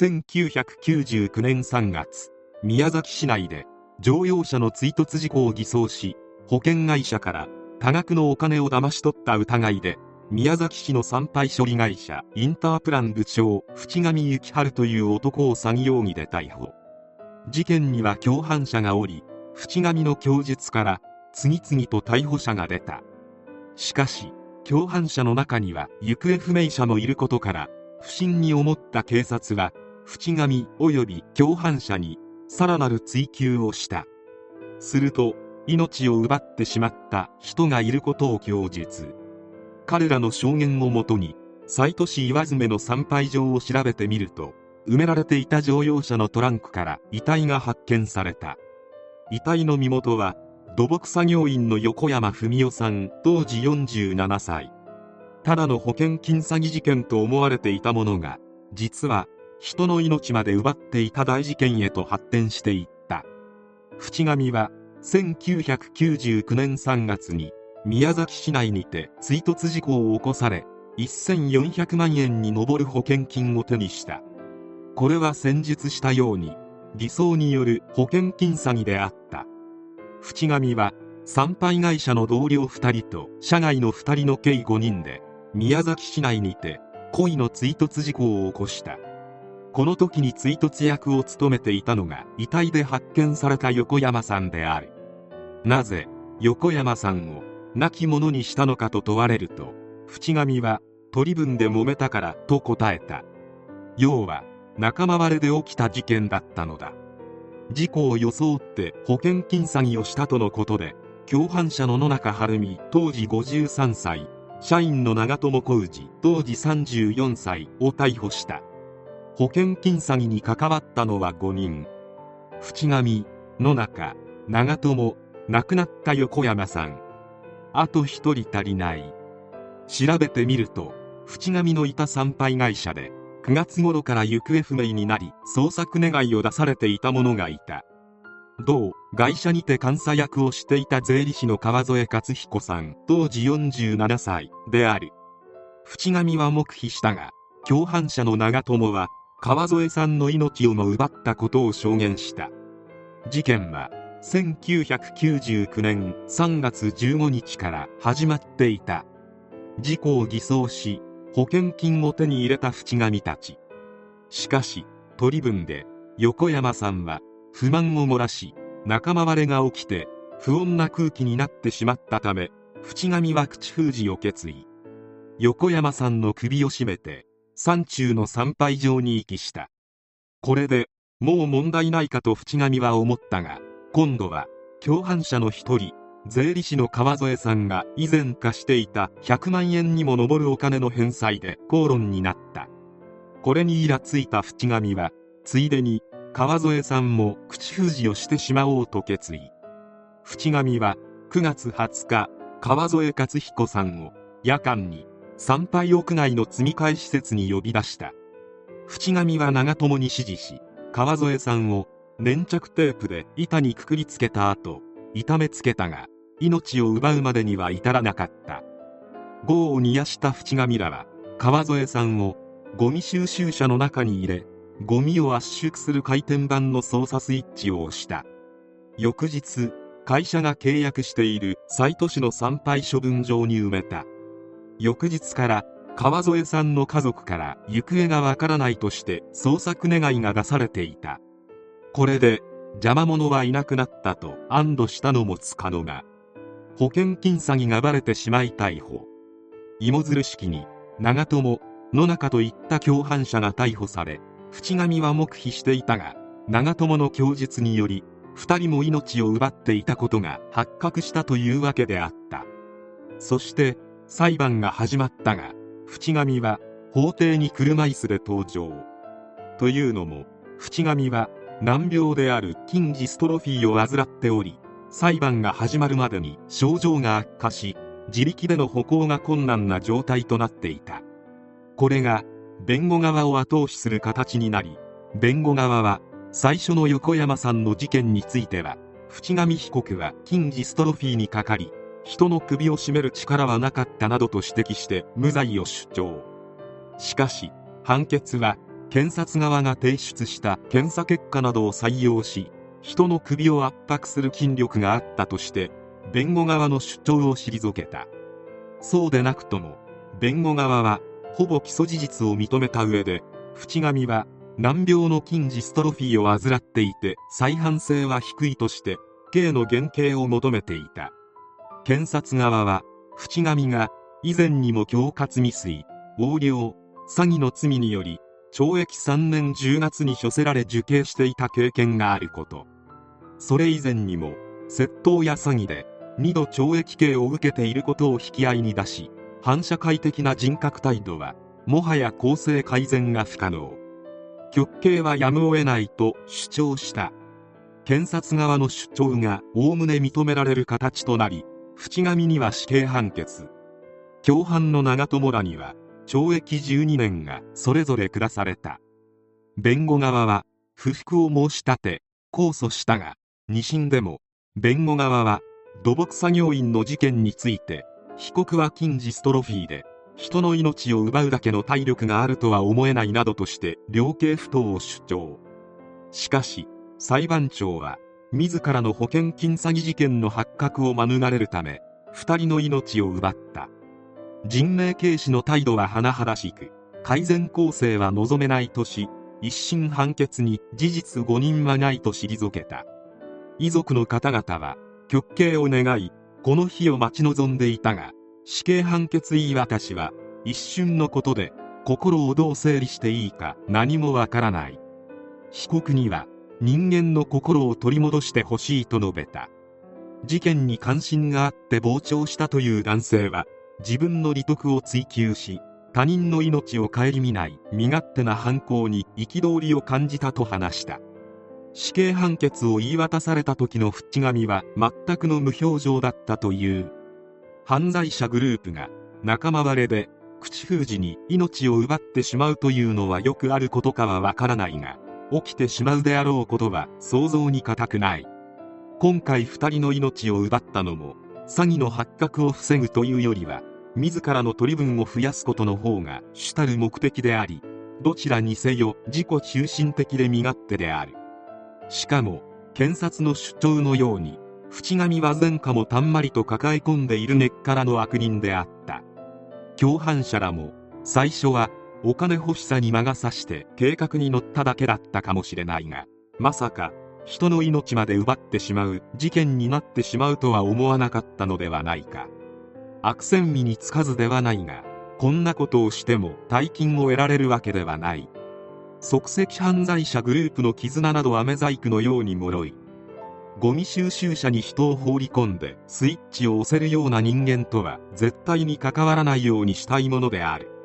1999年3月宮崎市内で乗用車の追突事故を偽装し保険会社から多額のお金を騙し取った疑いで宮崎市の産廃処理会社インタープラン部長淵上幸春という男を詐欺容疑で逮捕。事件には共犯者がおり淵上の供述から次々と逮捕者が出た。しかし共犯者の中には行方不明者もいることから不審に思った警察は淵上及び共犯者にさらなる追及をした。すると命を奪ってしまった人がいることを供述。彼らの証言をもとに西都市岩詰の参拝場を調べてみると埋められていた乗用車のトランクから遺体が発見された。遺体の身元は土木作業員の横山文夫さん当時47歳。ただの保険金詐欺事件と思われていたものが実は人の命まで奪っていた大事件へと発展していった。淵上は1999年3月に宮崎市内にて追突事故を起こされ1400万円に上る保険金を手にした。これは先日したように偽装による保険金詐欺であった。淵上は参拝会社の同僚2人と社外の2人の計5人で宮崎市内にて恋の追突事故を起こした。この時に追突役を務めていたのが遺体で発見された横山さんである。なぜ横山さんを亡き者にしたのかと問われると淵上は取り分で揉めたからと答えた。要は仲間割れで起きた事件だったのだ。事故を装って保険金詐欺をしたとのことで共犯者の野中晴美当時53歳社員の長友浩二当時34歳を逮捕した。保険金詐欺に関わったのは5人。淵上野中長友亡くなった横山さん。あと1人足りない。調べてみると淵上のいた参拝会社で9月頃から行方不明になり捜索願いを出されていた者がいた。同会社にて監査役をしていた税理士の川添克彦さん当時47歳である。淵上は黙秘したが共犯者の長友は川添さんの命をも奪ったことを証言した。事件は1999年3月15日から始まっていた。事故を偽装し保険金を手に入れた淵上たち。しかし取り分で横山さんは不満を漏らし仲間割れが起きて不穏な空気になってしまったため淵上は口封じを決意。横山さんの首を絞めて山中の参拝場に遺棄した。これでもう問題ないかと淵上は思ったが今度は共犯者の一人税理士の川添さんが以前貸していた100万円にも上るお金の返済で口論になった。これにイラついた淵上はついでに川添さんも口封じをしてしまおうと決意。淵上は9月20日川添克彦さんを夜間に参拝屋外の積み替え施設に呼び出した。淵上は長友に指示し川添さんを粘着テープで板にくくりつけた後痛めつけたが命を奪うまでには至らなかった。業を煮やした淵上らは川添さんをゴミ収集車の中に入れゴミを圧縮する回転板の操作スイッチを押した。翌日会社が契約している西都市の参拝処分場に埋めた。翌日から川添さんの家族から行方がわからないとして捜索願いが出されていた。これで邪魔者はいなくなったと安堵したのもつかのが保険金詐欺がバレてしまい逮捕。芋づる式に長友野中といった共犯者が逮捕され淵上は黙秘していたが長友の供述により2人も命を奪っていたことが発覚したというわけであった。そして裁判が始まったが淵上は法廷に車椅子で登場。というのも淵上は難病である筋ジストロフィーを患っており裁判が始まるまでに症状が悪化し自力での歩行が困難な状態となっていた。これが弁護側を後押しする形になり弁護側は最初の横山さんの事件については淵上被告は筋ジストロフィーにかかり人の首を絞める力はなかったなどと指摘して無罪を主張。しかし判決は検察側が提出した検査結果などを採用し人の首を圧迫する筋力があったとして弁護側の主張を退けた。そうでなくとも弁護側はほぼ基礎事実を認めた上で淵上は難病の筋ジストロフィーを患っていて再犯性は低いとして刑の減刑を求めていた。検察側は淵上が以前にも恐喝未遂横領詐欺の罪により懲役3年10月に処せられ受刑していた経験があること。それ以前にも窃盗や詐欺で2度懲役刑を受けていることを引き合いに出し反社会的な人格態度はもはや公正改善が不可能。極刑はやむを得ないと主張した。検察側の主張がおおむね認められる形となり淵上には死刑判決共犯の長友らには懲役12年がそれぞれ下された弁護側は不服を申し立て控訴したが2審でも弁護側は土木作業員の事件について被告は筋ジストロフィーで人の命を奪うだけの体力があるとは思えないなどとして量刑不当を主張しかし裁判長は自らの保険金詐欺事件の発覚を免れるため2人の命を奪った。人命軽視の態度は甚だしく改善構成は望めないとし一審判決に事実誤認はないと退けた。遺族の方々は極刑を願いこの日を待ち望んでいたが死刑判決言い渡しは一瞬のことで心をどう整理していいか何もわからない。被告には人間の心を取り戻してほしいと述べた。事件に関心があって傍聴したという男性は自分の利得を追求し他人の命を顧みない身勝手な犯行に憤りを感じたと話した。死刑判決を言い渡された時の淵上は全くの無表情だったという。犯罪者グループが仲間割れで口封じに命を奪ってしまうというのはよくあることかはわからないが起きてしまうであろうことは想像に難くない。今回2人の命を奪ったのも詐欺の発覚を防ぐというよりは自らの取り分を増やすことの方が主たる目的でありどちらにせよ自己中心的で身勝手である。しかも検察の主張のように淵上は前科もたんまりと抱え込んでいる根っからの悪人であった。共犯者らも最初はお金欲しさに魔が差して計画に乗っただけだったかもしれないがまさか人の命まで奪ってしまう事件になってしまうとは思わなかったのではないか。悪戦味につかずではないがこんなことをしても大金を得られるわけではない。即席犯罪者グループの絆など飴細工のように脆い。ゴミ収集車に人を放り込んでスイッチを押せるような人間とは絶対に関わらないようにしたいものである。